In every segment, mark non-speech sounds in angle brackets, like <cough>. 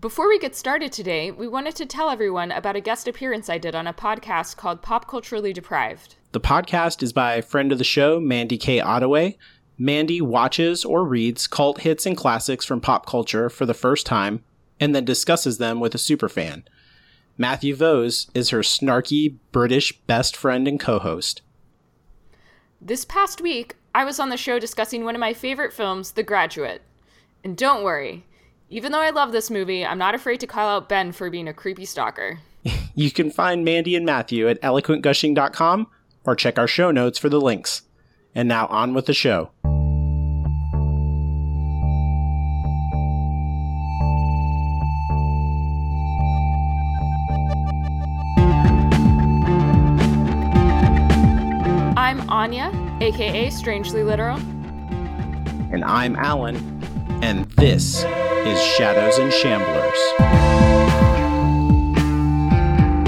Before we get started today, we wanted to tell everyone about a guest appearance I did on a podcast called Pop Culturally Deprived. The podcast is by friend of the show, Mandy K. Ottaway. Mandy watches or reads cult hits and classics from pop culture for the first time and then discusses them with a superfan. Matthew Vose is her snarky British best friend and co host. This past week, I was on the show discussing one of my favorite films, The Graduate. And don't worry, even though I love this movie, I'm not afraid to call out Ben for being a creepy stalker. <laughs> You can find Mandy and Matthew at eloquentgushing.com or check our show notes for the links. And now on with the show. I'm Anya, aka Strangely Literal. And I'm Alan, and this is Shadows and Shamblers.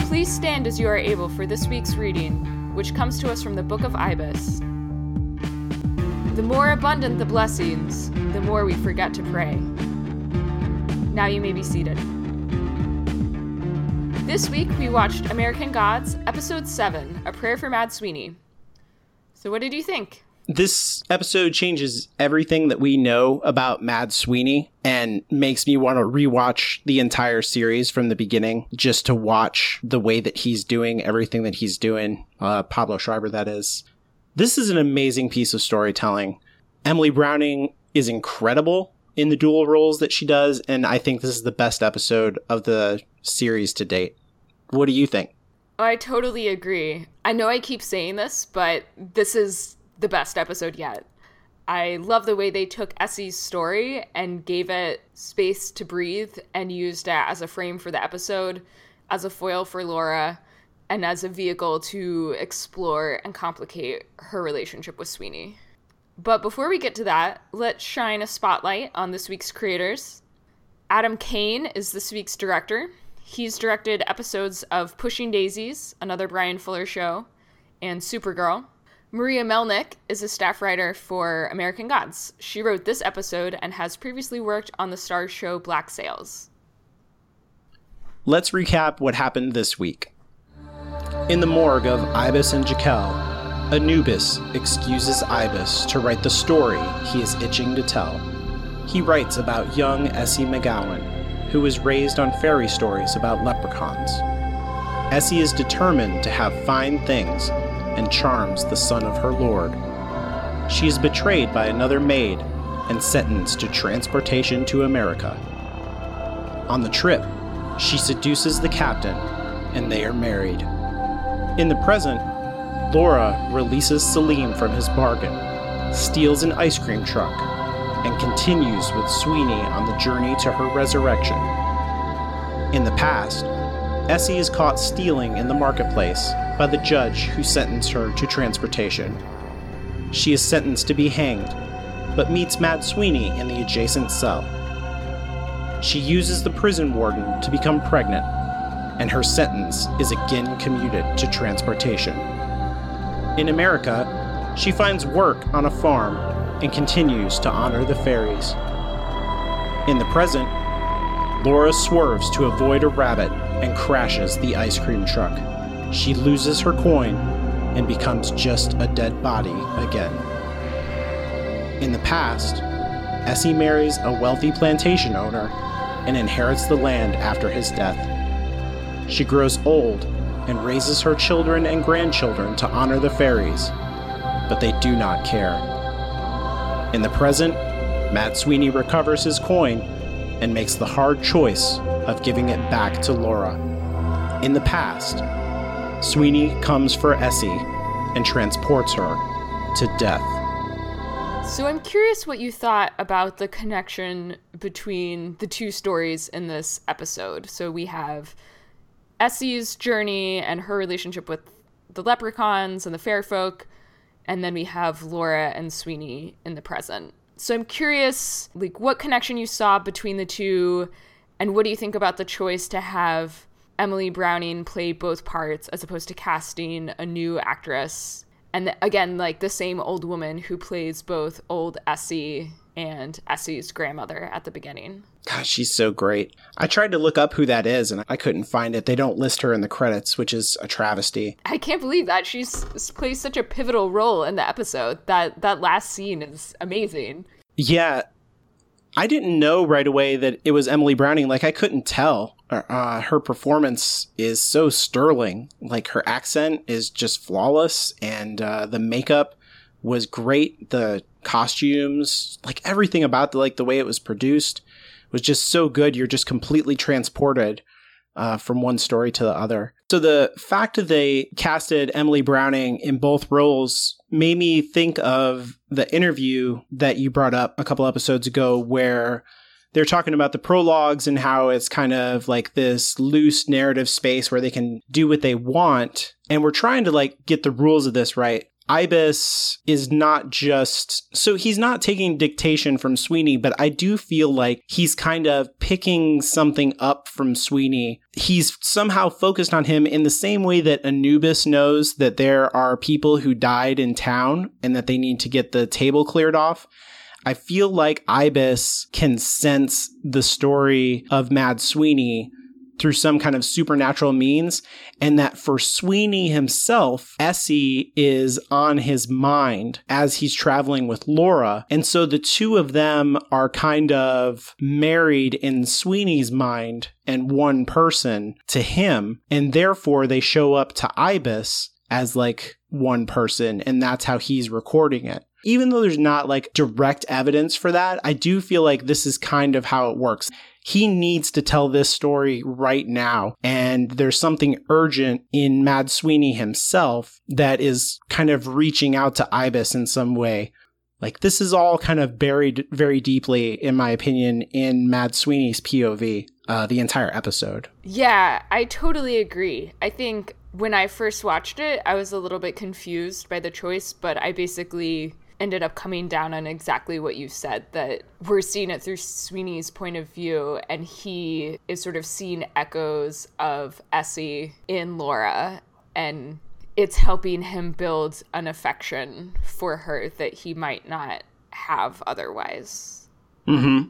Please stand as you are able for this week's reading, which comes to us from the Book of Ibis. The more abundant the blessings, the more we forget to pray. Now you may be seated. This week we watched American Gods, Episode 7 A Prayer for Mad Sweeney. So, what did you think? This episode changes everything that we know about Mad Sweeney and makes me want to rewatch the entire series from the beginning just to watch the way that he's doing everything that he's doing. Uh, Pablo Schreiber, that is. This is an amazing piece of storytelling. Emily Browning is incredible in the dual roles that she does, and I think this is the best episode of the series to date. What do you think? I totally agree. I know I keep saying this, but this is the best episode yet. I love the way they took Essie's story and gave it space to breathe and used it as a frame for the episode, as a foil for Laura, and as a vehicle to explore and complicate her relationship with Sweeney. But before we get to that, let's shine a spotlight on this week's creators. Adam Kane is this week's director. He's directed episodes of Pushing Daisies, another Bryan Fuller show, and Supergirl. Maria Melnik is a staff writer for American Gods. She wrote this episode and has previously worked on the Starz show Black Sails. Let's recap what happened this week. In the morgue of Ibis and Jacquel, Anubis excuses Ibis to write the story he is itching to tell. He writes about young Essie McGowan, who was raised on fairy stories about leprechauns. Essie is determined to have fine things and charms the son of her lord. She is betrayed by another maid and sentenced to transportation to America. On the trip, she seduces the captain and they are married. In the present, Laura releases Salim from his bargain, steals an ice cream truck, and continues with Sweeney on the journey to her resurrection. In the past, Essie is caught stealing in the marketplace by the judge who sentenced her to transportation. She is sentenced to be hanged, but meets Mad Sweeney in the adjacent cell. She uses the prison warden to become pregnant, and her sentence is again commuted to transportation. In America, she finds work on a farm and continues to honor the fairies. In the present, Laura swerves to avoid a rabbit and crashes the ice cream truck. She loses her coin and becomes just a dead body again. In the past, Essie marries a wealthy plantation owner and inherits the land after his death. She grows old and raises her children and grandchildren to honor the fairies, but they do not care. In the present, Mad Sweeney recovers his coin and makes the hard choice of giving it back to Laura. In the past, Sweeney comes for Essie and transports her to death. So I'm curious what you thought about the connection between the two stories in this episode. So we have Essie's journey and her relationship with the leprechauns and the fair folk, and then we have Laura and Sweeney in the present. So I'm curious like what connection you saw between the two and what do you think about the choice to have Emily Browning play both parts as opposed to casting a new actress? And again, like the same old woman who plays both old Essie and Essie's grandmother at the beginning. God, she's so great. I tried to look up who that is and I couldn't find it. They don't list her in the credits, which is a travesty. I can't believe that she's plays such a pivotal role in the episode. That that last scene is amazing. Yeah. I didn't know right away that it was Emily Browning. Like I couldn't tell. Uh, her performance is so sterling. Like her accent is just flawless, and uh, the makeup was great. The costumes, like everything about the like the way it was produced, was just so good. You're just completely transported uh, from one story to the other. So the fact that they casted Emily Browning in both roles made me think of the interview that you brought up a couple episodes ago, where they're talking about the prologues and how it's kind of like this loose narrative space where they can do what they want. And we're trying to like get the rules of this right. Ibis is not just so he's not taking dictation from Sweeney, but I do feel like he's kind of picking something up from Sweeney. He's somehow focused on him in the same way that Anubis knows that there are people who died in town and that they need to get the table cleared off. I feel like Ibis can sense the story of Mad Sweeney through some kind of supernatural means, and that for Sweeney himself, Essie is on his mind as he's traveling with Laura. And so the two of them are kind of married in Sweeney's mind and one person to him, and therefore they show up to Ibis as like one person, and that's how he's recording it even though there's not like direct evidence for that, I do feel like this is kind of how it works he needs to tell this story right now. And there's something urgent in Mad Sweeney himself that is kind of reaching out to Ibis in some way. Like this is all kind of buried very deeply, in my opinion, in Mad Sweeney's POV, uh, the entire episode. Yeah, I totally agree. I think when I first watched it, I was a little bit confused by the choice, but I basically ended up coming down on exactly what you said that we're seeing it through Sweeney's point of view, and he is sort of seeing echoes of Essie in Laura, and it's helping him build an affection for her that he might not have otherwise. Mm-hmm.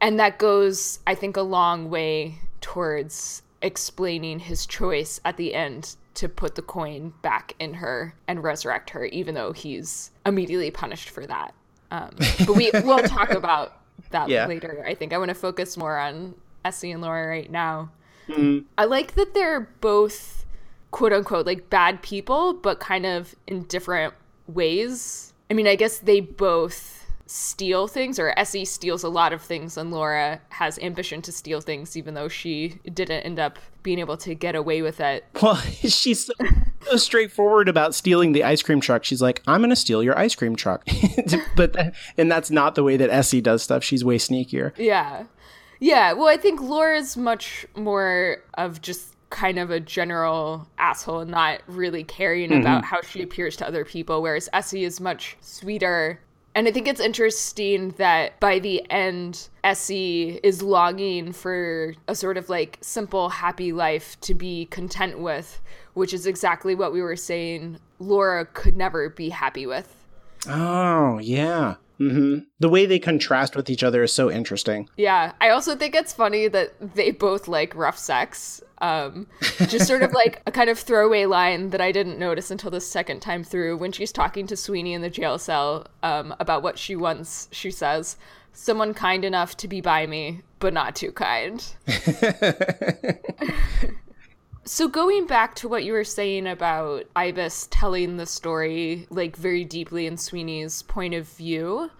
And that goes, I think, a long way towards explaining his choice at the end to put the coin back in her and resurrect her, even though he's immediately punished for that. Um, but we <laughs> will talk about that yeah. later. I think I want to focus more on Essie and Laura right now. Mm-hmm. I like that they're both quote unquote like bad people, but kind of in different ways. I mean, I guess they both steal things, or Essie steals a lot of things, and Laura has ambition to steal things, even though she didn't end up being able to get away with it. <laughs> Well, she's so, so straightforward about stealing the ice cream truck. She's like, "I'm going to steal your ice cream truck," <laughs> but and that's not the way that Essie does stuff. She's way sneakier. Yeah, yeah. Well, I think Laura's much more of just kind of a general asshole and not really caring mm-hmm. about how she appears to other people whereas Essie is much sweeter and I think it's interesting that by the end, Essie is longing for a sort of like simple, happy life to be content with, which is exactly what we were saying Laura could never be happy with. Oh, yeah. Mm-hmm. The way they contrast with each other is so interesting. Yeah. I also think it's funny that they both like rough sex. Um, just sort of like a kind of throwaway line that I didn't notice until the second time through when she's talking to Sweeney in the jail cell um, about what she wants. She says, Someone kind enough to be by me, but not too kind. <laughs> <laughs> so, going back to what you were saying about Ibis telling the story like very deeply in Sweeney's point of view,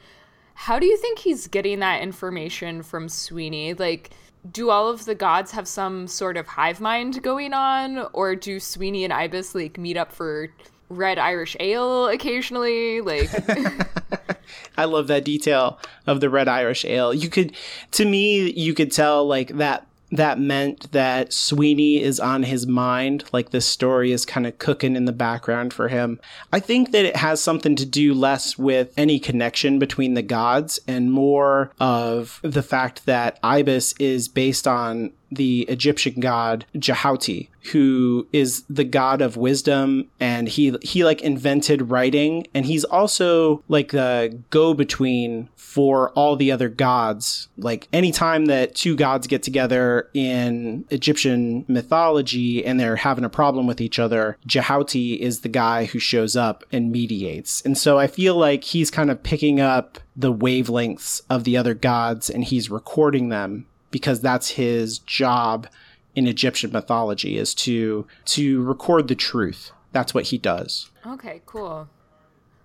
how do you think he's getting that information from Sweeney? Like, do all of the gods have some sort of hive mind going on or do sweeney and ibis like meet up for red irish ale occasionally like <laughs> i love that detail of the red irish ale you could to me you could tell like that that meant that Sweeney is on his mind, like this story is kind of cooking in the background for him. I think that it has something to do less with any connection between the gods and more of the fact that Ibis is based on the Egyptian god Jahauti, who is the god of wisdom, and he he like invented writing, and he's also like the go between for all the other gods. Like anytime that two gods get together in Egyptian mythology and they're having a problem with each other, Jahauti is the guy who shows up and mediates. And so I feel like he's kind of picking up the wavelengths of the other gods and he's recording them because that's his job in Egyptian mythology is to to record the truth. That's what he does. Okay, cool.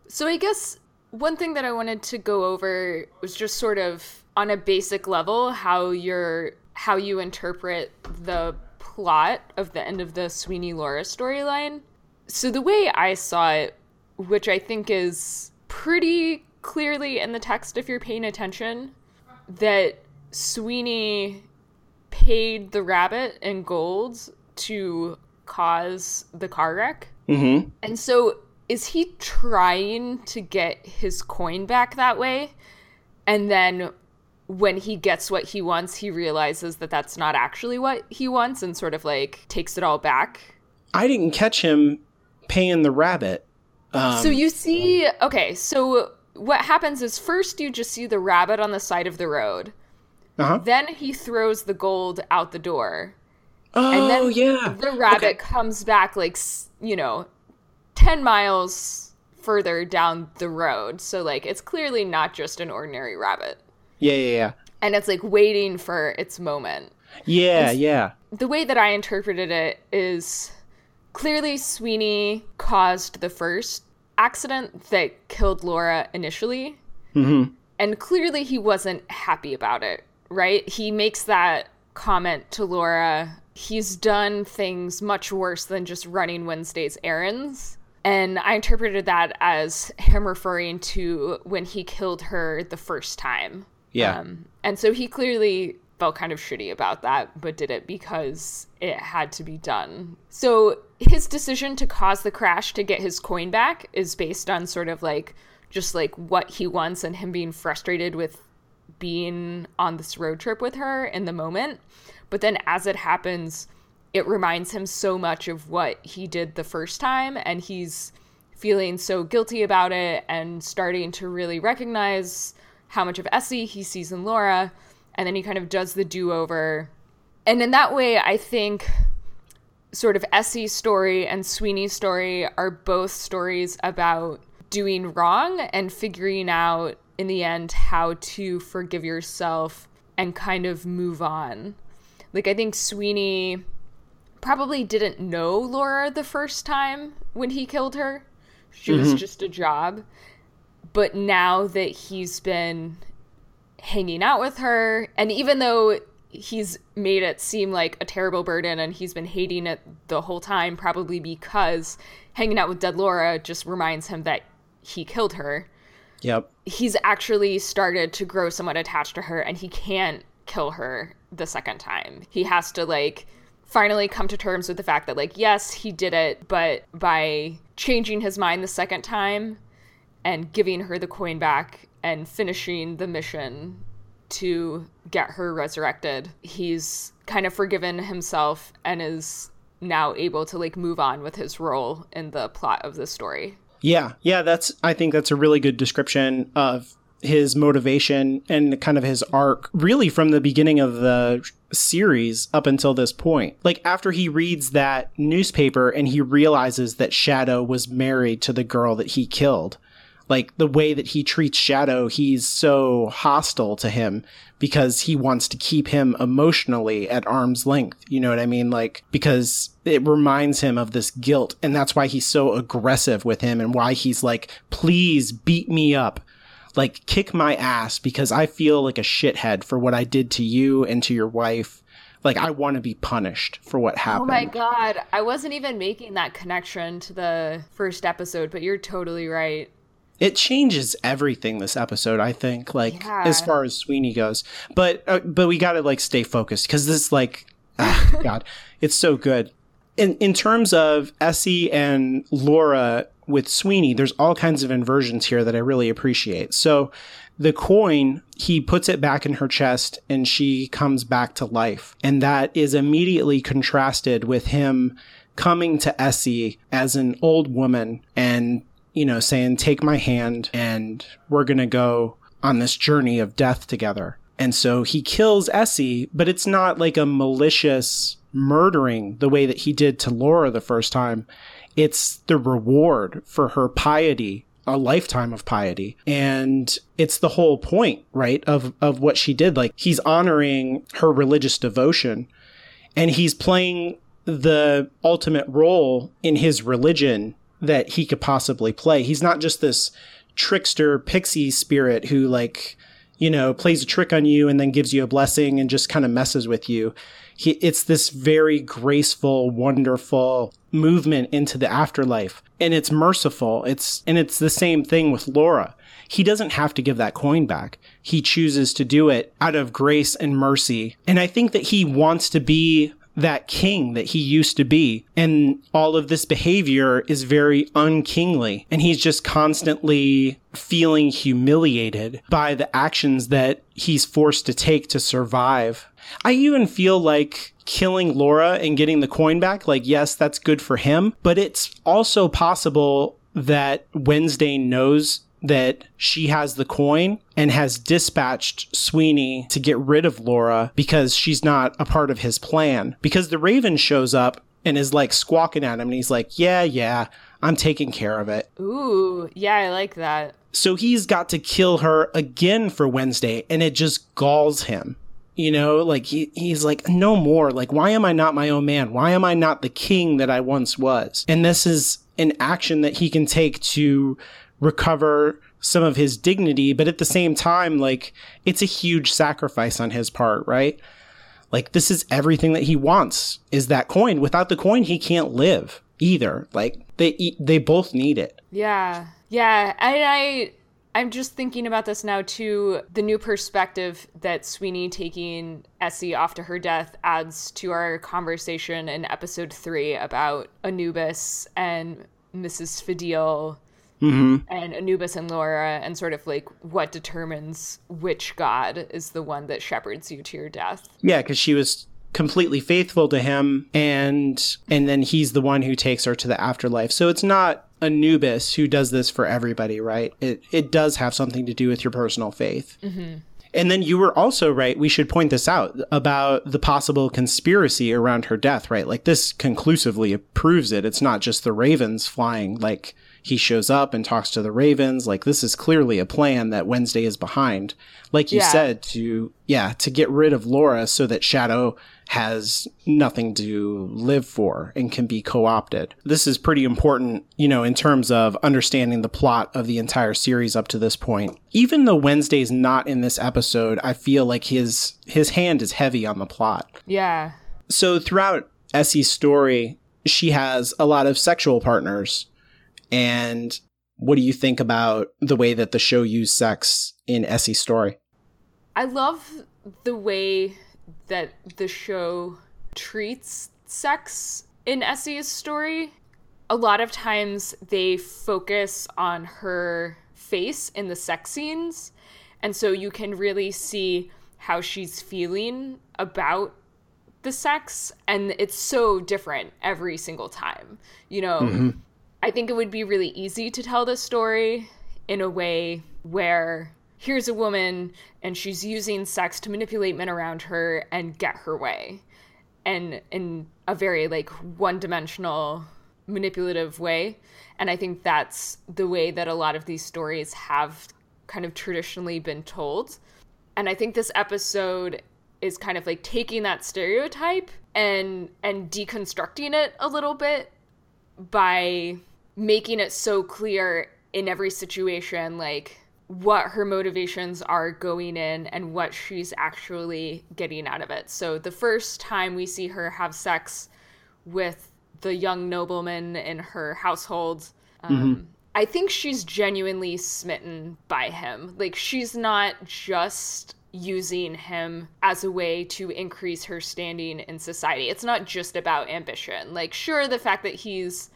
So I guess one thing that I wanted to go over was just sort of on a basic level how you're how you interpret the plot of the end of the Sweeney Laura storyline. So the way I saw it, which I think is pretty clearly in the text if you're paying attention, that Sweeney paid the rabbit in gold to cause the car wreck. Mm-hmm. And so, is he trying to get his coin back that way? And then, when he gets what he wants, he realizes that that's not actually what he wants and sort of like takes it all back. I didn't catch him paying the rabbit. Um, so, you see, okay, so what happens is first you just see the rabbit on the side of the road uh-huh. Then he throws the gold out the door. Oh, and then yeah. The rabbit okay. comes back like, you know, 10 miles further down the road. So like it's clearly not just an ordinary rabbit. Yeah, yeah, yeah. And it's like waiting for its moment. Yeah, it's, yeah. The way that I interpreted it is clearly Sweeney caused the first accident that killed Laura initially. Mm-hmm. And clearly he wasn't happy about it right? He makes that comment to Laura. He's done things much worse than just running Wednesday's errands. And I interpreted that as him referring to when he killed her the first time. Yeah. Um, and so he clearly felt kind of shitty about that, but did it because it had to be done. So his decision to cause the crash to get his coin back is based on sort of like just like what he wants and him being frustrated with being on this road trip with her in the moment. But then as it happens, it reminds him so much of what he did the first time. And he's feeling so guilty about it and starting to really recognize how much of Essie he sees in Laura. And then he kind of does the do over. And in that way, I think sort of Essie's story and Sweeney's story are both stories about doing wrong and figuring out in the end how to forgive yourself and kind of move on. Like, I think Sweeney probably didn't know Laura the first time when he killed her. She mm-hmm. was just a job. But now that he's been hanging out with her, and even though he's made it seem like a terrible burden and he's been hating it the whole time, probably because hanging out with dead Laura just reminds him that he killed her. Yep. He's actually started to grow somewhat attached to her and he can't kill her the second time. He has to like finally come to terms with the fact that like yes, he did it, but by changing his mind the second time and giving her the coin back and finishing the mission to get her resurrected, he's kind of forgiven himself and is now able to like move on with his role in the plot of the story. Yeah, yeah, that's I think that's a really good description of his motivation and kind of his arc really from the beginning of the series up until this point. Like after he reads that newspaper and he realizes that Shadow was married to the girl that he killed like the way that he treats Shadow, he's so hostile to him because he wants to keep him emotionally at arm's length. You know what I mean? Like, because it reminds him of this guilt. And that's why he's so aggressive with him and why he's like, please beat me up. Like, kick my ass because I feel like a shithead for what I did to you and to your wife. Like, I want to be punished for what happened. Oh my God. I wasn't even making that connection to the first episode, but you're totally right. It changes everything this episode i think like Yeah. as far as sweeney goes. But uh, but we gotta like stay focused because this like ah, <laughs> god it's so good. In in terms of essie and laura with sweeney there's all kinds of inversions here that i really appreciate. So the coin he puts it back in her chest and she comes back to life. And that is immediately contrasted with him coming to essie as an old woman and you know, saying, Take my hand and we're going to go on this journey of death together. And so he kills Essie, but it's not like a malicious murdering the way that he did to Laura the first time. It's the reward for her piety, a lifetime of piety. And it's the whole point, right, of, of what she did. Like he's honoring her religious devotion and he's playing the ultimate role in his religion that he could possibly play. He's not just this trickster pixie spirit who like you know plays a trick on you and then gives you a blessing and just kind of messes with you. He, it's this very graceful, wonderful movement into the afterlife, and it's merciful. It's and it's the same thing with Laura. He doesn't have to give that coin back. He chooses to do it out of grace and mercy. And I think that he wants to be that king that he used to be. And all of this behavior is very unkingly. And he's just constantly feeling humiliated by the actions that he's forced to take to survive. I even feel like killing Laura and getting the coin back, like, yes, that's good for him. But it's also possible that Wednesday knows that she has the coin and has dispatched Sweeney to get rid of Laura because she's not a part of his plan. Because the Raven shows up and is like squawking at him and he's like, Yeah, yeah, I'm taking care of it. Ooh, yeah, I like that. So he's got to kill her again for Wednesday and it just galls him. You know, like he, he's like, no more. Like, why am I not my own man? Why am I not the king that I once was? And this is an action that he can take to recover some of his dignity, but at the same time, like, it's a huge sacrifice on his part, right? Like, this is everything that he wants is that coin. Without the coin, he can't live either. Like, they, they both need it. Yeah. Yeah, and I I'm just thinking about this now too. The new perspective that Sweeney taking Essie off to her death adds to our conversation in episode three about Anubis and Mrs. Fadil and Anubis and Laura, and sort of like what determines which god is the one that shepherds you to your death. Yeah, because she was completely faithful to him, and and then he's the one who takes her to the afterlife. So it's not Anubis who does this for everybody, right? It it does have something to do with your personal faith. Mm-hmm. And then you were also right. We should point this out about the possible conspiracy around her death, right? Like this conclusively proves it. It's not just the ravens flying. Like he shows up and talks to the ravens. Like this is clearly a plan that Wednesday is behind. Like you Yeah. said, to yeah, to get rid of Laura so that Shadow has nothing to live for and can be co-opted. This is pretty important, you know, in terms of understanding the plot of the entire series up to this point. Even though Wednesday's not in this episode, I feel like his his hand is heavy on the plot. Yeah. So throughout Essie's story, she has a lot of sexual partners. And what do you think about the way that the show used sex in Essie's story? I love the way that the show treats sex in Essie's story. A lot of times they focus on her face in the sex scenes, and so you can really see how she's feeling about the sex, and it's so different every single time. You know, mm-hmm. I think it would be really easy to tell this story in a way where here's a woman and she's using sex to manipulate men around her and get her way. And in a very like one-dimensional manipulative way. And I think that's the way that a lot of these stories have kind of traditionally been told. And I think this episode is kind of like taking that stereotype and and deconstructing it a little bit by making it so clear in every situation like what her motivations are going in and what she's actually getting out of it. So the first time we see her have sex with the young nobleman in her household, um, I think she's genuinely smitten by him. Like, she's not just using him as a way to increase her standing in society. It's not just about ambition. Like, sure, the fact that he's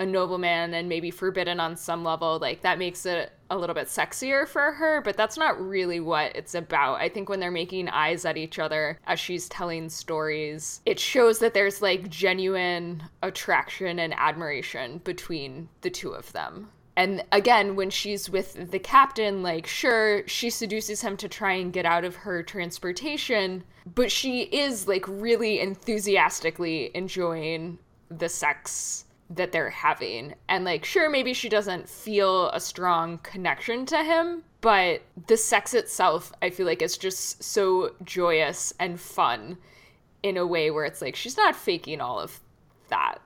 a nobleman and maybe forbidden on some level, like that makes it a little bit sexier for her, but that's not really what it's about. I think when they're making eyes at each other as she's telling stories, it shows that there's like genuine attraction and admiration between the two of them. And again, when she's with the captain, like, sure, she seduces him to try and get out of her transportation, but she is, like, really enthusiastically enjoying the sex that they're having. And like, sure, maybe she doesn't feel a strong connection to him, but the sex itself, I feel like, is just so joyous and fun in a way where it's like she's not faking all of that.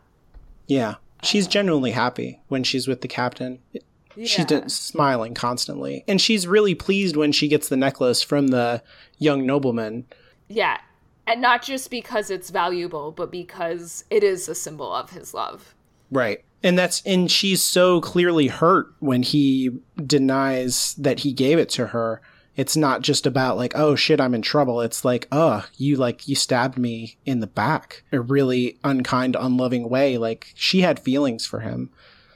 Yeah. She's uh, genuinely happy when she's with the captain. Yeah. She's smiling constantly. And she's really pleased when she gets the necklace from the young nobleman. Yeah. And not just because it's valuable, but because it is a symbol of his love. Right. And that's and she's so clearly hurt when he denies that he gave it to her. It's not just about like, oh shit, I'm in trouble. It's like, oh, you like you stabbed me in the back. A really unkind, unloving way. Like she had feelings for him.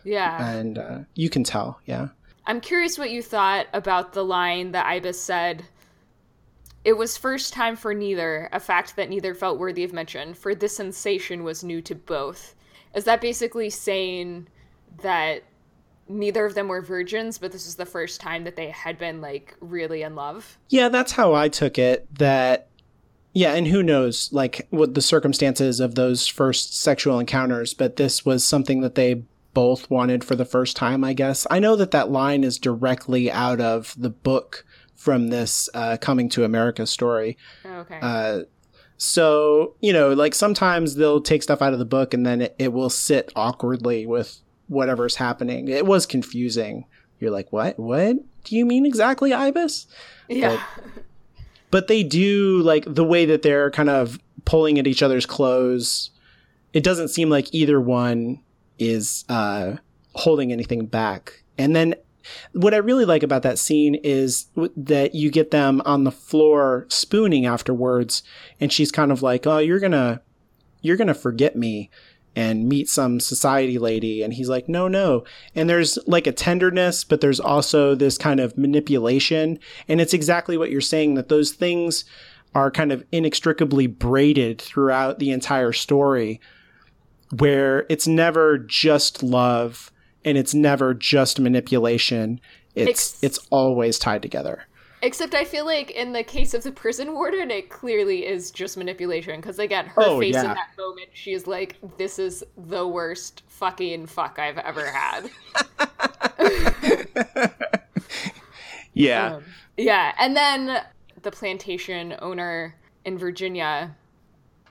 Yeah. And uh, you can tell, yeah. I'm curious what you thought about the line that Ibis said. It was first time for neither, a fact that neither felt worthy of mention, for this sensation was new to both. Is that basically saying that neither of them were virgins, but this was the first time that they had been like really in love? Yeah, that's how I took it. That yeah, and who knows like what the circumstances of those first sexual encounters, but this was something that they both wanted for the first time, I guess. I know that that line is directly out of the book from this uh, coming to America story. okay. Uh, so, you know, like sometimes they'll take stuff out of the book and then it, it will sit awkwardly with whatever's happening. It was confusing. You're like, what? What do you mean exactly, Ibis? Yeah. But, but they do like the way that they're kind of pulling at each other's clothes. It doesn't seem like either one is uh, holding anything back. And then what I really like about that scene is that you get them on the floor spooning afterwards, and she's kind of like, "Oh, you're gonna, you're gonna forget me." and meet some society lady and he's like no no and there's like a tenderness but there's also this kind of manipulation and it's exactly what you're saying that those things are kind of inextricably braided throughout the entire story where it's never just love and it's never just manipulation. It's Ex- it's always tied together. Except I feel like in the case of the prison warden, it clearly is just manipulation. Because again, her oh, face yeah. in that moment, she is like, "This is the worst fucking fuck I've ever had." <laughs> yeah, um, yeah, and then the plantation owner in Virginia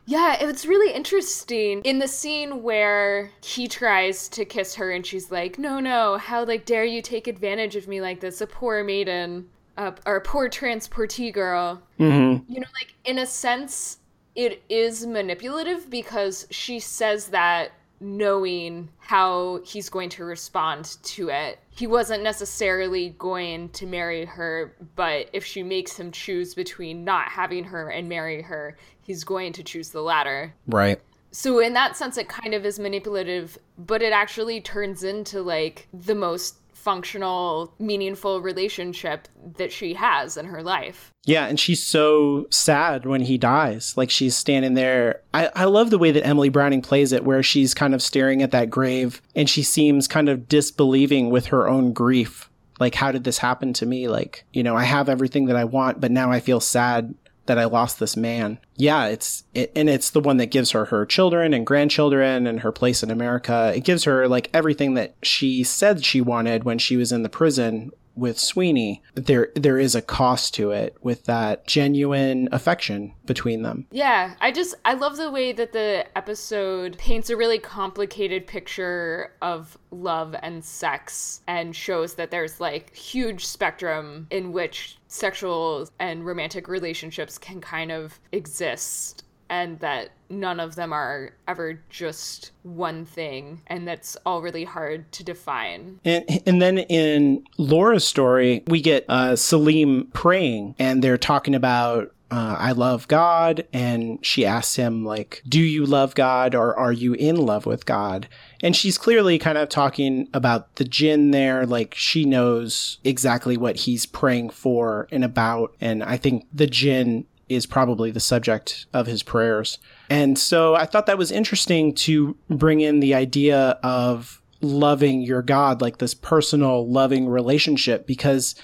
yeah, it's really interesting in the scene where he tries to kiss her and she's like, "No, no, how like dare you take advantage of me like this, a poor maiden, uh, or a poor transportee girl." Mm-hmm. You know, like in a sense, it is manipulative because she says that knowing how he's going to respond to it. He wasn't necessarily going to marry her, but if she makes him choose between not having her and marry her, he's going to choose the latter. Right. So in that sense it kind of is manipulative, but it actually turns into like the most functional, meaningful relationship that she has in her life. Yeah, and she's so sad when he dies. Like she's standing there. I, I love the way that Emily Browning plays it, where she's kind of staring at that grave and she seems kind of disbelieving with her own grief. Like, how did this happen to me? Like, you know, I have everything that I want, but now I feel sad that I lost this man. Yeah, it's it, and it's the one that gives her her children and grandchildren and her place in America. It gives her like everything that she said she wanted when she was in the prison with Sweeney, there there is a cost to it with that genuine affection between them. Yeah, I just I love the way that the episode paints a really complicated picture of love and sex and shows that there's like huge spectrum in which sexual and romantic relationships can kind of exist and that none of them are ever just one thing and that's all really hard to define. And, and then in laura's story we get uh, salim praying and they're talking about uh, I love God. And she asks him, like, do you love God or are you in love with God? And she's clearly kind of talking about the jinn there. Like, she knows exactly what he's praying for and about. And I think the jinn is probably the subject of his prayers. And so I thought that was interesting to bring in the idea of loving your God, like this personal, loving relationship, because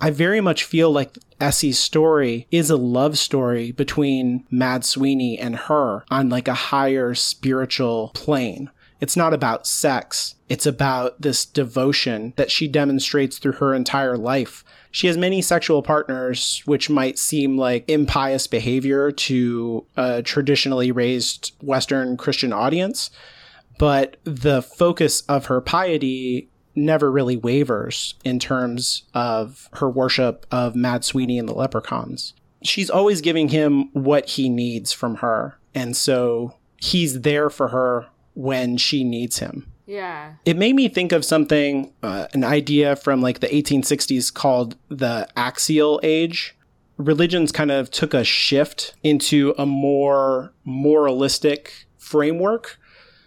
I very much feel like Essie's story is a love story between Mad Sweeney and her on like a higher spiritual plane. It's not about sex. It's about this devotion that she demonstrates through her entire life she has many sexual partners, which might seem like impious behavior to a traditionally raised Western Christian audience. But the focus of her piety never really wavers in terms of her worship of Mad Sweeney and the leprechauns. She's always giving him what he needs from her. And so he's there for her when she needs him. Yeah. It made me think of something, uh, an idea from like the 1860s called the axial age. Religions kind of took a shift into a more moralistic framework.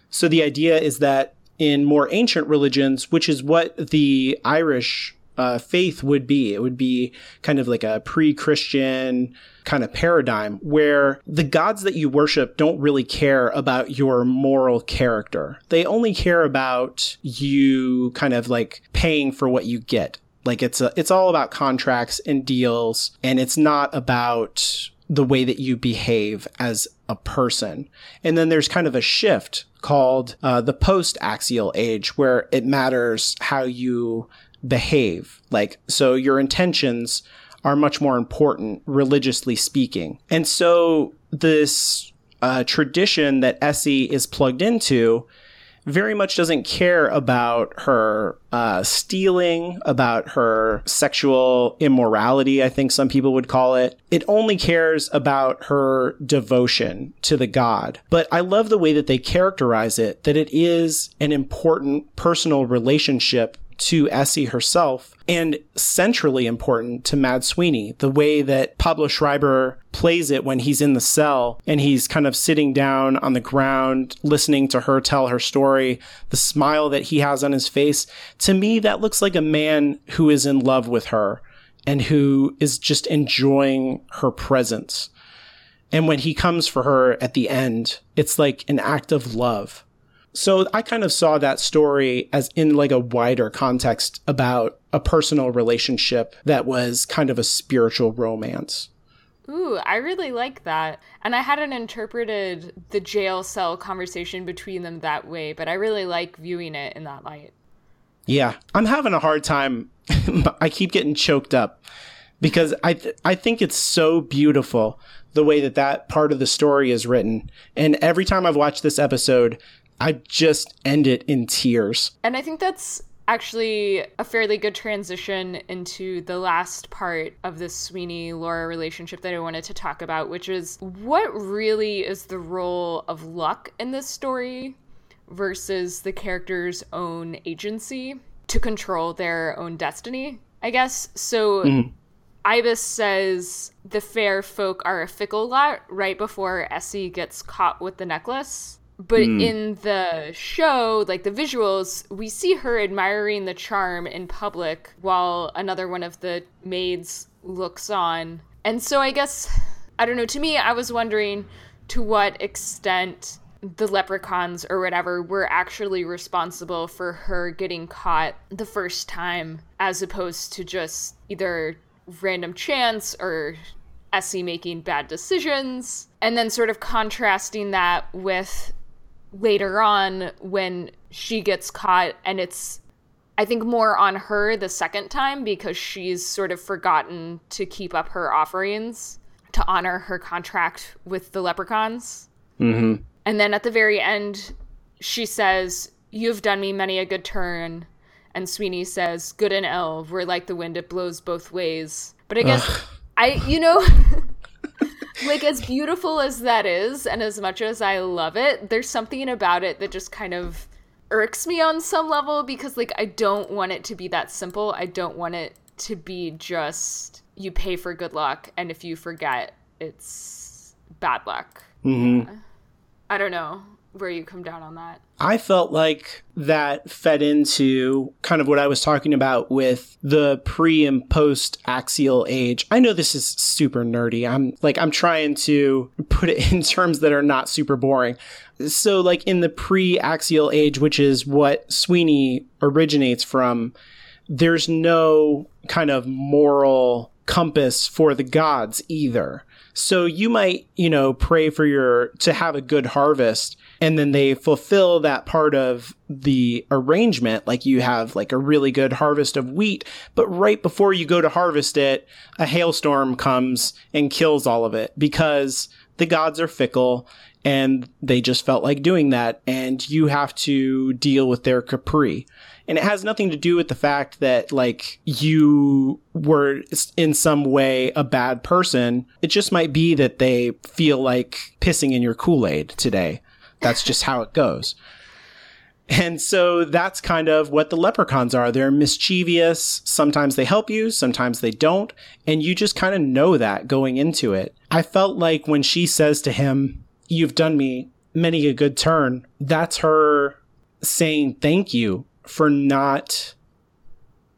So the idea is that in more ancient religions, which is what the Irish uh, faith would be, it would be kind of like a pre Christian, kind of paradigm where the gods that you worship don't really care about your moral character. They only care about you kind of like paying for what you get. Like it's a, it's all about contracts and deals and it's not about the way that you behave as a person. And then there's kind of a shift called uh, the post axial age where it matters how you behave. Like, so your intentions are much more important, religiously speaking. And so this uh, tradition that Essie is plugged into very much doesn't care about her uh, stealing, about her sexual immorality, I think some people would call it. It only cares about her devotion to the god. But I love the way that they characterize it, that it is an important personal relationship to Essie herself and centrally important to Mad Sweeney. The way that Pablo Schreiber plays it when he's in the cell and he's kind of sitting down on the ground listening to her tell her story, the smile that he has on his face. To me, that looks like a man who is in love with her and who is just enjoying her presence. And when he comes for her at the end, it's like an act of love. So I kind of saw that story as in like a wider context about a personal relationship that was kind of a spiritual romance. Ooh, I really like that. And I hadn't interpreted the jail cell conversation between them that way, but I really like viewing it in that light. Yeah, I'm having a hard time. <laughs> I keep getting choked up because I th- I think it's so beautiful the way that that part of the story is written. And every time I've watched this episode, I just end it in tears. And I think that's actually a fairly good transition into the last part of this Sweeney Laura relationship that I wanted to talk about, which is what really is the role of luck in this story versus the character's own agency to control their own destiny, I guess. So. Mm. Ibis says the fair folk are a fickle lot right before Essie gets caught with the necklace. But mm. in the show, like the visuals, we see her admiring the charm in public while another one of the maids looks on. And so I guess, I don't know, to me, I was wondering to what extent the leprechauns or whatever were actually responsible for her getting caught the first time as opposed to just either random chance or Essie making bad decisions. And then sort of contrasting that with later on when she gets caught and it's I think more on her the second time because she's sort of forgotten to keep up her offerings to honor her contract with the leprechauns. Mm-hmm. And then at the very end, she says, You've done me many a good turn. And Sweeney says, Good and ill, we're like the wind, it blows both ways. But I guess Ugh. I, you know, <laughs> like as beautiful as that is and as much as I love it, there's something about it that just kind of irks me on some level because like I don't want it to be that simple. I don't want it to be just you pay for good luck and if you forget it's bad luck. Mm-hmm. I don't know where you come down on that. I felt like that fed into kind of what I was talking about with the pre and post axial age. I know this is super nerdy. I'm like, I'm trying to put it <laughs> in terms that are not super boring. So, like, in the pre axial age, which is what Sweeney originates from, there's no kind of moral compass for the gods either. So you might, you know, pray for your to have a good harvest and then they fulfill that part of the arrangement like you have like a really good harvest of wheat but right before you go to harvest it a hailstorm comes and kills all of it because the gods are fickle and they just felt like doing that and you have to deal with their capri. And it has nothing to do with the fact that like you were in some way a bad person. It just might be that they feel like pissing in your kool-aid today that's just how it goes. And so that's kind of what the leprechauns are. They're mischievous. Sometimes they help you, sometimes they don't. And you just kind of know that going into it. I felt like when she says to him, You've done me many a good turn, that's her saying thank you for not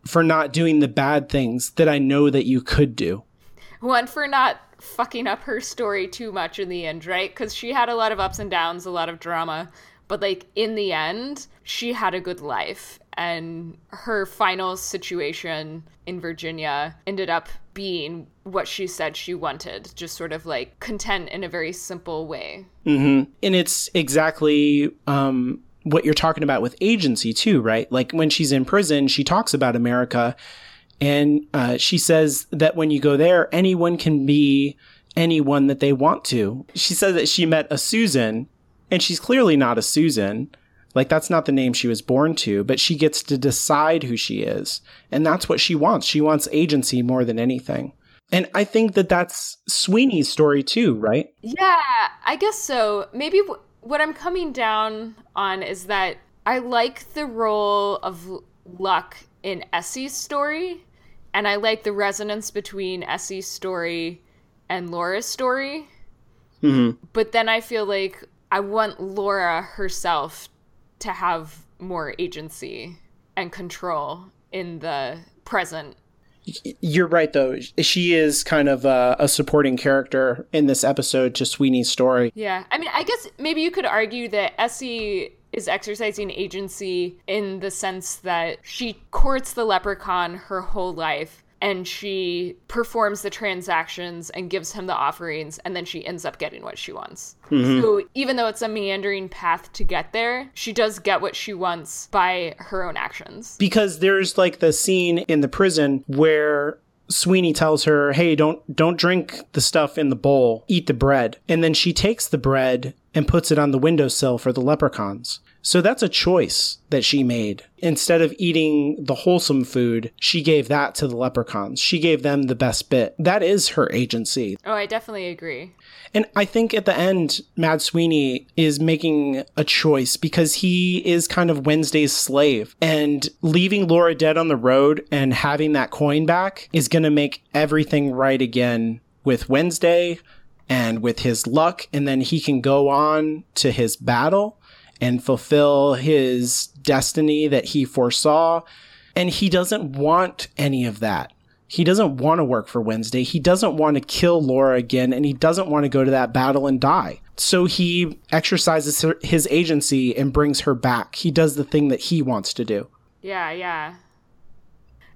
for not doing the bad things that I know that you could do. One for not fucking up her story too much in the end, right? Because she had a lot of ups and downs, a lot of drama. But, like, in the end, she had a good life. And her final situation in Virginia ended up being what she said she wanted, just sort of like content in a very simple way. Mm-hmm. And it's exactly um, what you're talking about with agency, too, right? Like, when she's in prison, she talks about America and uh, she says that when you go there, anyone can be anyone that they want to. She says that she met a Susan, and she's clearly not a Susan. Like, that's not the name she was born to, but she gets to decide who she is. And that's what she wants. She wants agency more than anything. And I think that that's Sweeney's story too, right? Yeah, I guess so. Maybe w- what I'm coming down on is that I like the role of luck in Essie's story and I like the resonance between Essie's story and Laura's story. Mm-hmm. But then I feel like I want Laura herself to have more agency and control in the present. You're right, though. She is kind of a, a, supporting character in this episode to Sweeney's story. Yeah. I mean, I guess maybe you could argue that Essie is exercising agency in the sense that she courts the leprechaun her whole life and she performs the transactions and gives him the offerings and then she ends up getting what she wants. Mm-hmm. So even though it's a meandering path to get there, she does get what she wants by her own actions. Because there's like the scene in the prison where Sweeney tells her, "Hey, don't don't drink the stuff in the bowl. Eat the bread." And then she takes the bread and puts it on the windowsill for the leprechauns. So that's a choice that she made. Instead of eating the wholesome food, she gave that to the leprechauns. She gave them the best bit. That is her agency. Oh, I definitely agree. And I think at the end, Mad Sweeney is making a choice because he is kind of Wednesday's slave. And leaving Laura dead on the road and having that coin back is going to make everything right again with Wednesday and with his luck. And then he can go on to his battle and fulfill his destiny that he foresaw. And he doesn't want any of that. He doesn't want to work for Wednesday. He doesn't want to kill Laura again, and he doesn't want to go to that battle and die. So he exercises his agency and brings her back. He does the thing that he wants to do. Yeah, yeah.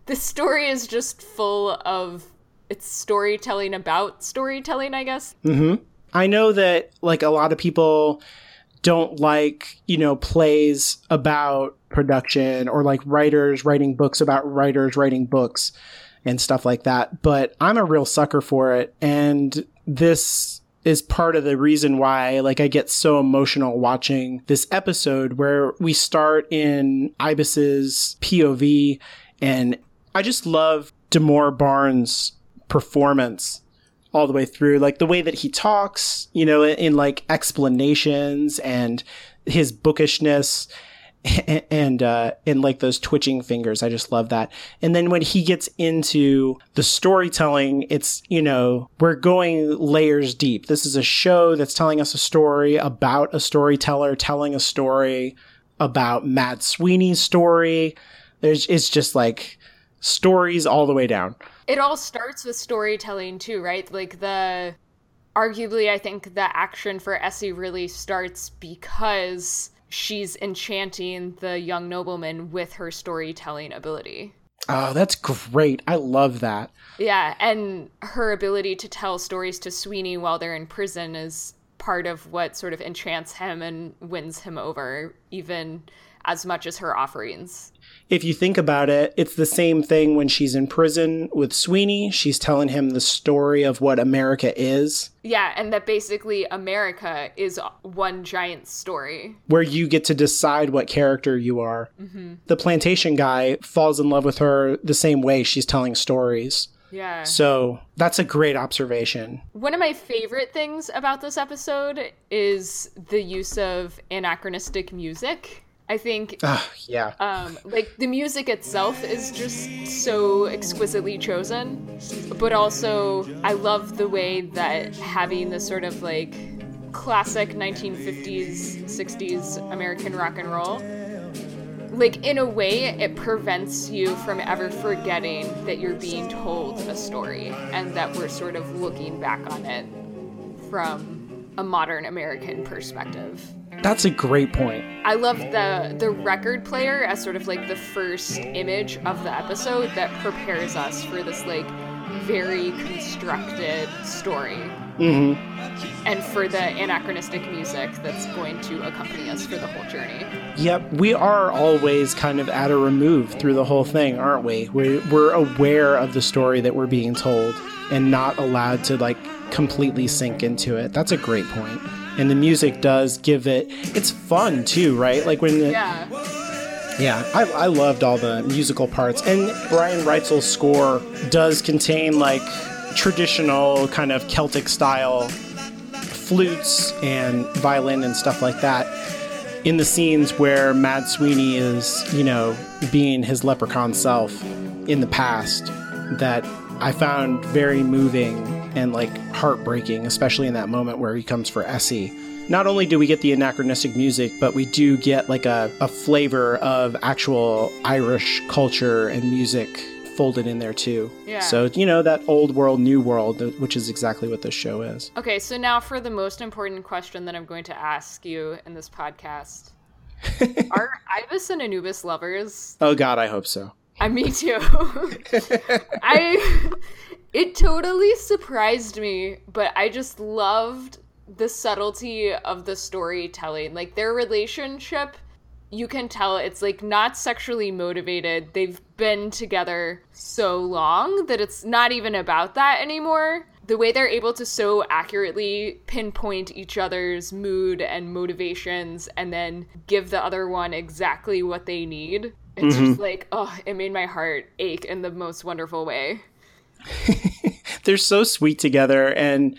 The story is just full of it's storytelling about storytelling, I guess. Mm-hmm. I know that like a lot of people don't like, you know, plays about production or like writers writing books about writers writing books and stuff like that. But I'm a real sucker for it. And this is part of the reason why like I get so emotional watching this episode where we start in Ibis's POV and I just love Demore Barnes' performance all the way through. Like the way that he talks, you know, in, in like explanations and his bookishness <laughs> and uh and like those twitching fingers. I just love that. And then when he gets into the storytelling it's you know we're going layers deep. This is a show that's telling us a story about a storyteller telling a story about Mad Sweeney's story. There's it's just like stories all the way down it all starts with storytelling too right like the arguably i think the action for essie really starts because she's enchanting the young nobleman with her storytelling ability. Oh, that's great. I love that. Yeah, and her ability to tell stories to Sweeney while they're in prison is part of what sort of enchants him and wins him over, even as much as her offerings if you think about it, it's the same thing when she's in prison with Sweeney. She's telling him the story of what America is. Yeah, and that basically America is one giant story. Where you get to decide what character you are. Mm-hmm. The plantation guy falls in love with her the same way she's telling stories. Yeah. So that's a great observation. One of my favorite things about this episode is the use of anachronistic music. I think, uh, yeah, um, like the music itself is just so exquisitely chosen, but also I love the way that having this sort of like classic 1950s, 60s American rock and roll, like in a way, it prevents you from ever forgetting that you're being told a story and that we're sort of looking back on it from a modern American perspective. That's a great point. I love the the record player as sort of like the first image of the episode that prepares us for this like very constructed story. Mm-hmm. And for the anachronistic music that's going to accompany us for the whole journey. Yep, we are always kind of at a remove through the whole thing, aren't we? We're, we're aware of the story that we're being told and not allowed to like completely sink into it. That's a great point and the music does give it it's fun too right? Like when the, yeah. Yeah I, I loved all the musical parts. And brian reitzell's score does contain like traditional kind of celtic style flutes and violin and stuff like that in the scenes where mad sweeney is you know being his leprechaun self in the past that i found very moving and like heartbreaking, especially in that moment where he comes for Essie. Not only do we get the anachronistic music, but we do get like a, a flavor of actual Irish culture and music folded in there too. Yeah. So, you know, that old world, new world, which is exactly what this show is. Okay, so now for the most important question that I'm going to ask you in this podcast. <laughs> Are Ibis and Anubis lovers? Oh god, I hope so. I me too. <laughs> <laughs> I it totally surprised me, but I just loved the subtlety of the storytelling. Like their relationship, you can tell it's like not sexually motivated. They've been together so long that it's not even about that anymore. The way they're able to so accurately pinpoint each other's mood and motivations and then give the other one exactly what they need. It's mm-hmm. just like, oh, it made my heart ache in the most wonderful way. <laughs> They're so sweet together and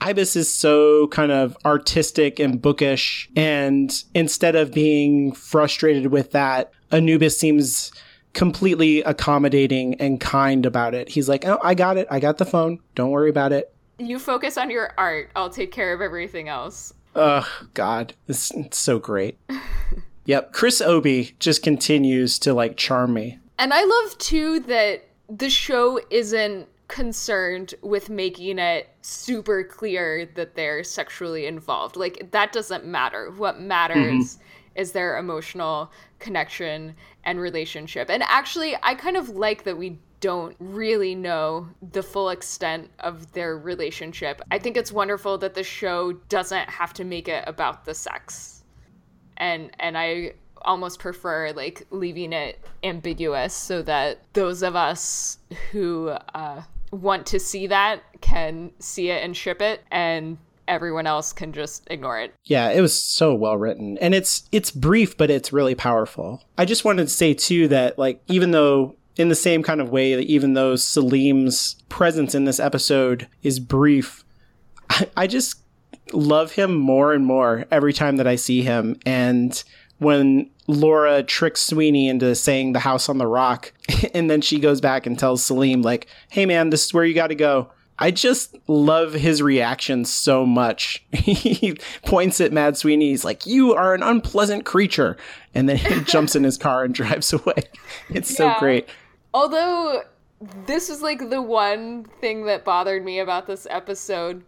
Ibis is so kind of artistic and bookish and instead of being frustrated with that, Anubis seems completely accommodating and kind about it. He's like, "Oh, I got it. I got the phone. Don't worry about it." You focus on your art. I'll take care of everything else. Oh god, it's, it's so great. <laughs> yep, Chris Obi just continues to like charm me. And I love too that the show isn't concerned with making it super clear that they're sexually involved. Like that doesn't matter. What matters mm-hmm. is their emotional connection and relationship. And actually, I kind of like that we don't really know the full extent of their relationship. I think it's wonderful that the show doesn't have to make it about the sex. And and I almost prefer like leaving it ambiguous so that those of us who uh, want to see that can see it and ship it and everyone else can just ignore it. Yeah, it was so well written. And it's it's brief but it's really powerful. I just wanted to say too that like even though in the same kind of way that even though Salim's presence in this episode is brief, I, I just love him more and more every time that I see him. And when Laura tricks Sweeney into saying the house on the rock, <laughs> and then she goes back and tells Salim, like, hey man, this is where you got to go. I just love his reaction so much. <laughs> he points at Mad Sweeney. He's like, You are an unpleasant creature. And then he <laughs> jumps in his car and drives away. It's so great. Although this was like the one thing that bothered me about this episode.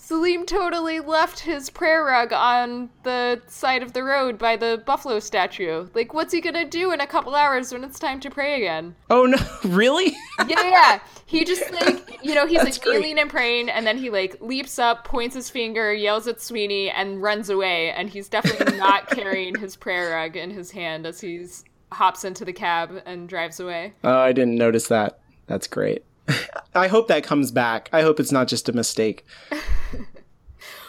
Salim totally left his prayer rug on the side of the road by the buffalo statue. Like, what's he gonna do in a couple hours when it's time to pray again? Oh no, <laughs> really? Yeah, yeah. He just like you know he's <laughs> That's like great. kneeling and praying, and then he like leaps up, points his finger, yells at Sweeney, and runs away. And he's definitely <laughs> not carrying his prayer rug in his hand as he's hops into the cab and drives away. oh, I didn't notice that. That's great. I hope that comes back. I hope it's not just a mistake. <laughs>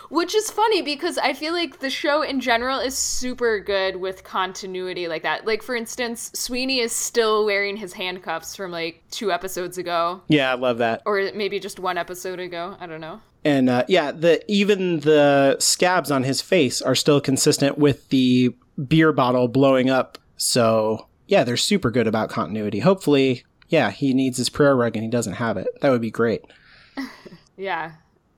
Which is funny because I feel like the show in general is super good with continuity like that. Like for instance, Sweeney is still wearing his handcuffs from like two episodes ago, Yeah, I love that. or maybe just one episode ago. I don't know. And uh, yeah, the even the scabs on his face are still consistent with the beer bottle blowing up. So yeah, they're super good about continuity. Hopefully, yeah, he needs his prayer rug and he doesn't have it. That would be great. <laughs> Yeah.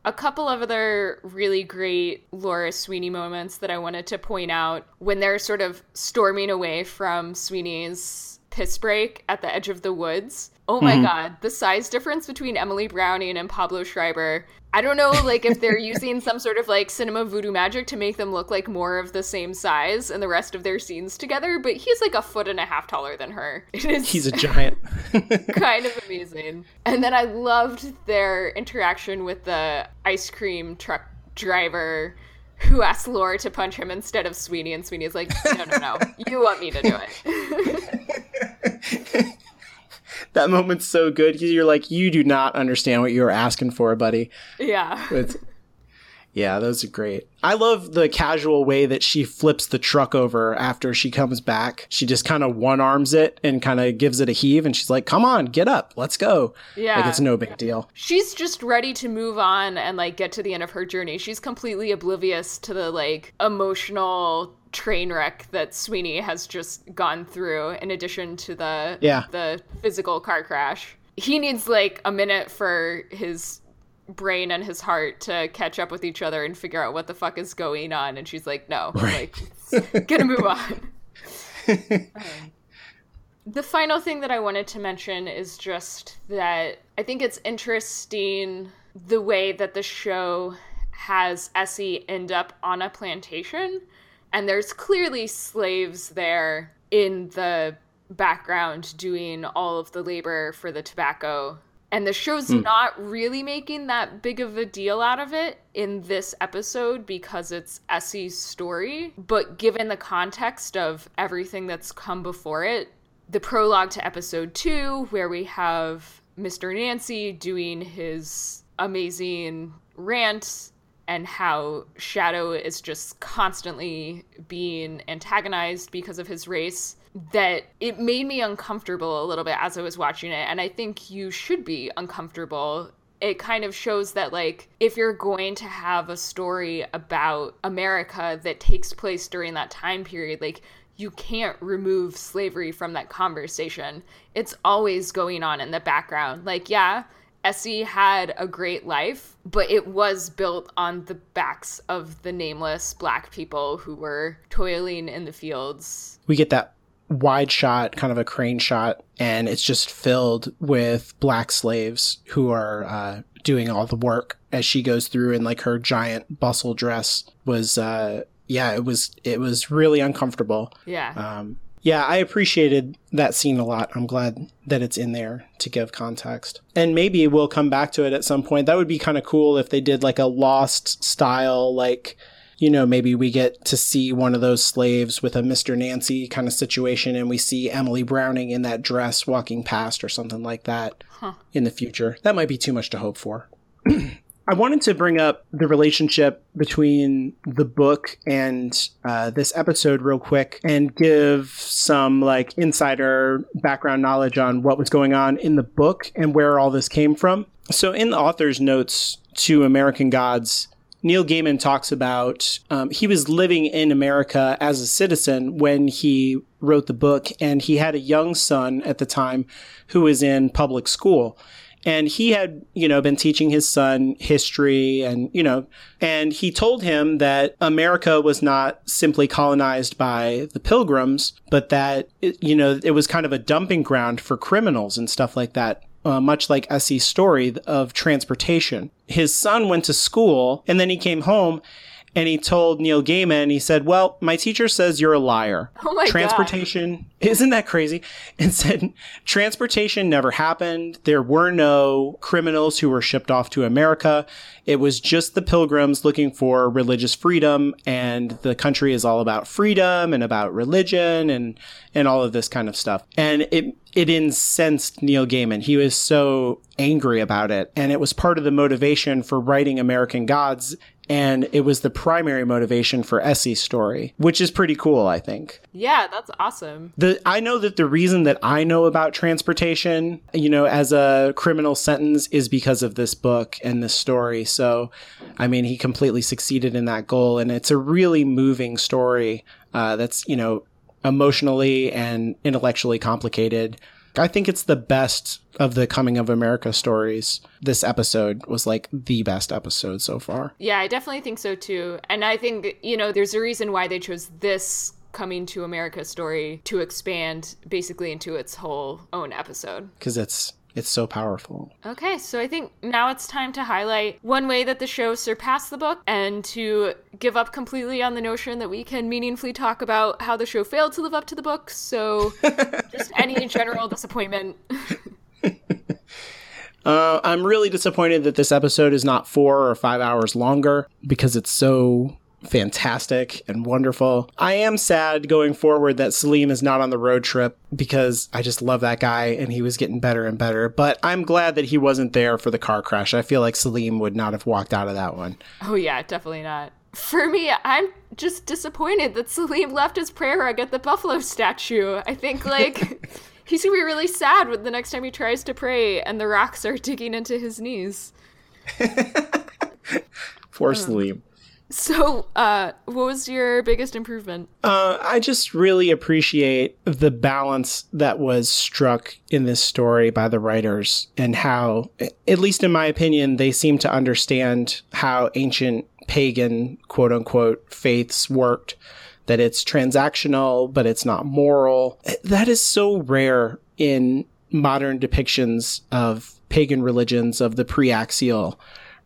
A couple of other really great Laura Sweeney moments that I wanted to point out when they're sort of storming away from Sweeney's piss break at the edge of the woods. Oh my mm-hmm. god, the size difference between Emily Browning and Pablo Schreiber. I don't know like if they're using some sort of like cinema voodoo magic to make them look like more of the same size in the rest of their scenes together, but he's like a foot and a half taller than her. <laughs> It is He's a giant. <laughs> kind of amazing. And then I loved their interaction with the ice cream truck driver who asked Laura to punch him instead of Sweeney, and Sweeney's like, no, no, no, you want me to do it. <laughs> <laughs> that moment's so good. 'cause You're like, you do not understand what you were asking for, buddy. yeah. It's, yeah, those are great. I love the casual way that she flips the truck over after she comes back. She just kind of one arms it and kind of gives it a heave, and she's like, "Come on, get up, let's go." Yeah. like it's no big deal. She's just ready to move on and like get to the end of her journey. She's completely oblivious to the like emotional train wreck that Sweeney has just gone through in addition to the Yeah. the physical car crash. He needs like a minute for his brain and his heart to catch up with each other and figure out what the fuck is going on and she's like no Right. like gonna move on <laughs> um, the final thing that I wanted to mention is just that I think it's interesting the way that the show has Essie end up on a plantation, and there's clearly slaves there in the background doing all of the labor for the tobacco. And the show's hmm. not really making that big of a deal out of it in this episode because it's Essie's story. But given the context of everything that's come before it, the prologue to episode two, where we have Mr. Nancy doing his amazing rant and how Shadow is just constantly being antagonized because of his race, that it made me uncomfortable a little bit as I was watching it. And I think you should be uncomfortable. It kind of shows that like if you're going to have a story about America that takes place during that time period like you can't remove slavery from that conversation. It's always going on in the background. Like yeah Essie had a great life but it was built on the backs of the nameless black people who were toiling in the fields We get that wide shot, kind of a crane shot, and it's just filled with black slaves who are uh, doing all the work as she goes through in like her giant bustle dress. Was uh, yeah, it was it was really uncomfortable. yeah Um, yeah, I appreciated that scene a lot. I'm glad that it's in there to give context. And maybe we'll come back to it at some point. That would be kind of cool if they did like a lost style, like, you know, maybe we get to see one of those slaves with a Mr. Nancy kind of situation and we see Emily Browning in that dress walking past or something like that Huh. in the future. That might be too much to hope for. <clears throat> I wanted to bring up the relationship between the book and uh, this episode real quick and give some like insider background knowledge on what was going on in the book and where all this came from. So, in the author's notes to American Gods, Neil Gaiman talks about um, he was living in America as a citizen when he wrote the book, and he had a young son at the time who was in public school and he had you know been teaching his son history and you know and he told him that america was not simply colonized by the pilgrims but that it, you know it was kind of a dumping ground for criminals and stuff like that uh, much like Essie's story of transportation. His son went to school and then he came home and he told Neil Gaiman, he said, Well, my teacher says you're a liar. Oh my Transportation, God. isn't that crazy? <laughs> And said, Transportation never happened. There were no criminals who were shipped off to America. It was just the pilgrims looking for religious freedom. And the country is all about freedom and about religion and, and all of this kind of stuff. And it, it incensed Neil Gaiman. He was so angry about it. And it was part of the motivation for writing American Gods and it was the primary motivation for Essie's story, which is pretty cool, I think. Yeah, that's awesome. The I know that the reason that I know about transportation, you know, as a criminal sentence is because of this book and this story. So, I mean, he completely succeeded in that goal, and it's a really moving story. Uh, that's you know emotionally and intellectually complicated. I think it's the best of the coming of America stories. This episode was like the best episode so far. Yeah, I definitely think so too. And I think, you know, there's a reason why they chose this coming to America story to expand basically into its whole own episode. Because it's it's so powerful. Okay, so I think now it's time to highlight one way that the show surpassed the book and to give up completely on the notion that we can meaningfully talk about how the show failed to live up to the book. So, <laughs> just any general disappointment. <laughs> uh, I'm really disappointed that this episode is not four or five hours longer because it's so fantastic and wonderful. I am sad going forward that Salim is not on the road trip because I just love that guy and he was getting better and better. But I'm glad that he wasn't there for the car crash. I feel like Salim would not have walked out of that one. Oh, yeah, definitely not. For me, I'm just disappointed that Salim left his prayer rug at the buffalo statue. I think, <laughs> like, he's gonna be really sad when the next time he tries to pray and the rocks are digging into his knees. <laughs> Poor Salim. So, uh, what was your biggest improvement? Uh, I just really appreciate the balance that was struck in this story by the writers and how, at least in my opinion, they seem to understand how ancient pagan, quote unquote, faiths worked. That it's transactional, but it's not moral. That is so rare in modern depictions of pagan religions of the pre-axial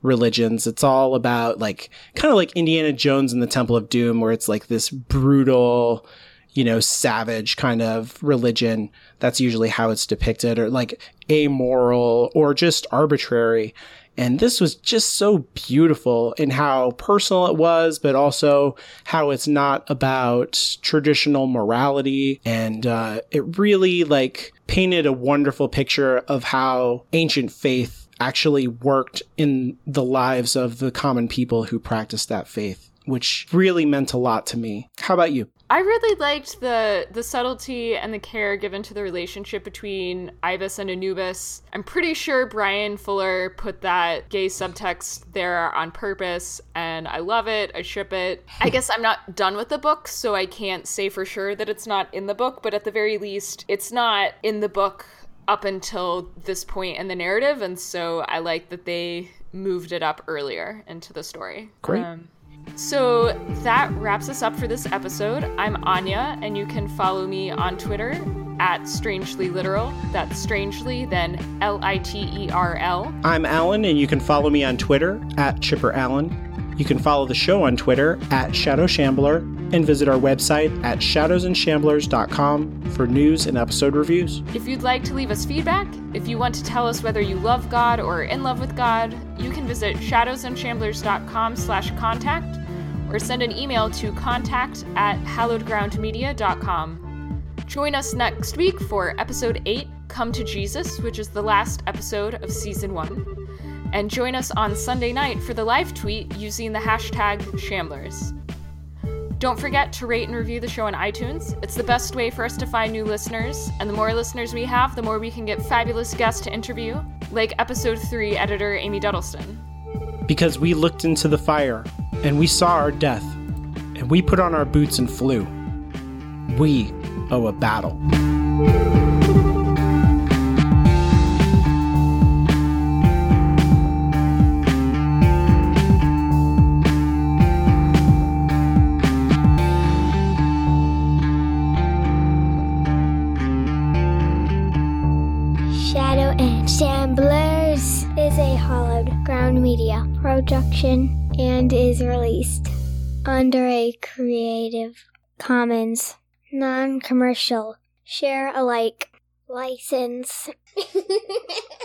religions. It's all about like kind of like Indiana Jones and the Temple of Doom, where it's like this brutal, you know, savage kind of religion. That's usually how it's depicted, or like amoral or just arbitrary. And this was just so beautiful in how personal it was, but also how it's not about traditional morality. And uh, it really like painted a wonderful picture of how ancient faith actually worked in the lives of the common people who practiced that faith, which really meant a lot to me. How about you? I really liked the the subtlety and the care given to the relationship between Ibis and Anubis. I'm pretty sure Brian Fuller put that gay subtext there on purpose, and I love it. I ship it. I guess I'm not done with the book, so I can't say for sure that it's not in the book, but at the very least, it's not in the book up until this point in the narrative, and so I like that they moved it up earlier into the story. Great. Um, so that wraps us up for this episode. I'm Anya, and you can follow me on Twitter at Strangely Literal. That's strangely, then L I T E R L. I'm Alan, and you can follow me on Twitter at Chipper Allen. You can follow the show on Twitter at Shadow Shambler and visit our website at shadowsandshamblers.com for news and episode reviews. If you'd like to leave us feedback, if you want to tell us whether you love God or are in love with God, you can visit shadowsandshamblers.com slash contact or send an email to contact at hallowedgroundmedia.com. Join us next week for episode 8, Come to Jesus, which is the last episode of season 1. and join us on Sunday night for the live tweet using the hashtag Shamblers. Don't forget to rate and review the show on iTunes. It's the best way for us to find new listeners, and the more listeners we have, the more we can get fabulous guests to interview, like episode 3 editor Amy Duddleston. Because we looked into the fire and we saw our death, and we put on our boots and flew. We owe a battle. Production and is released under a Creative Commons non commercial share alike license. <laughs>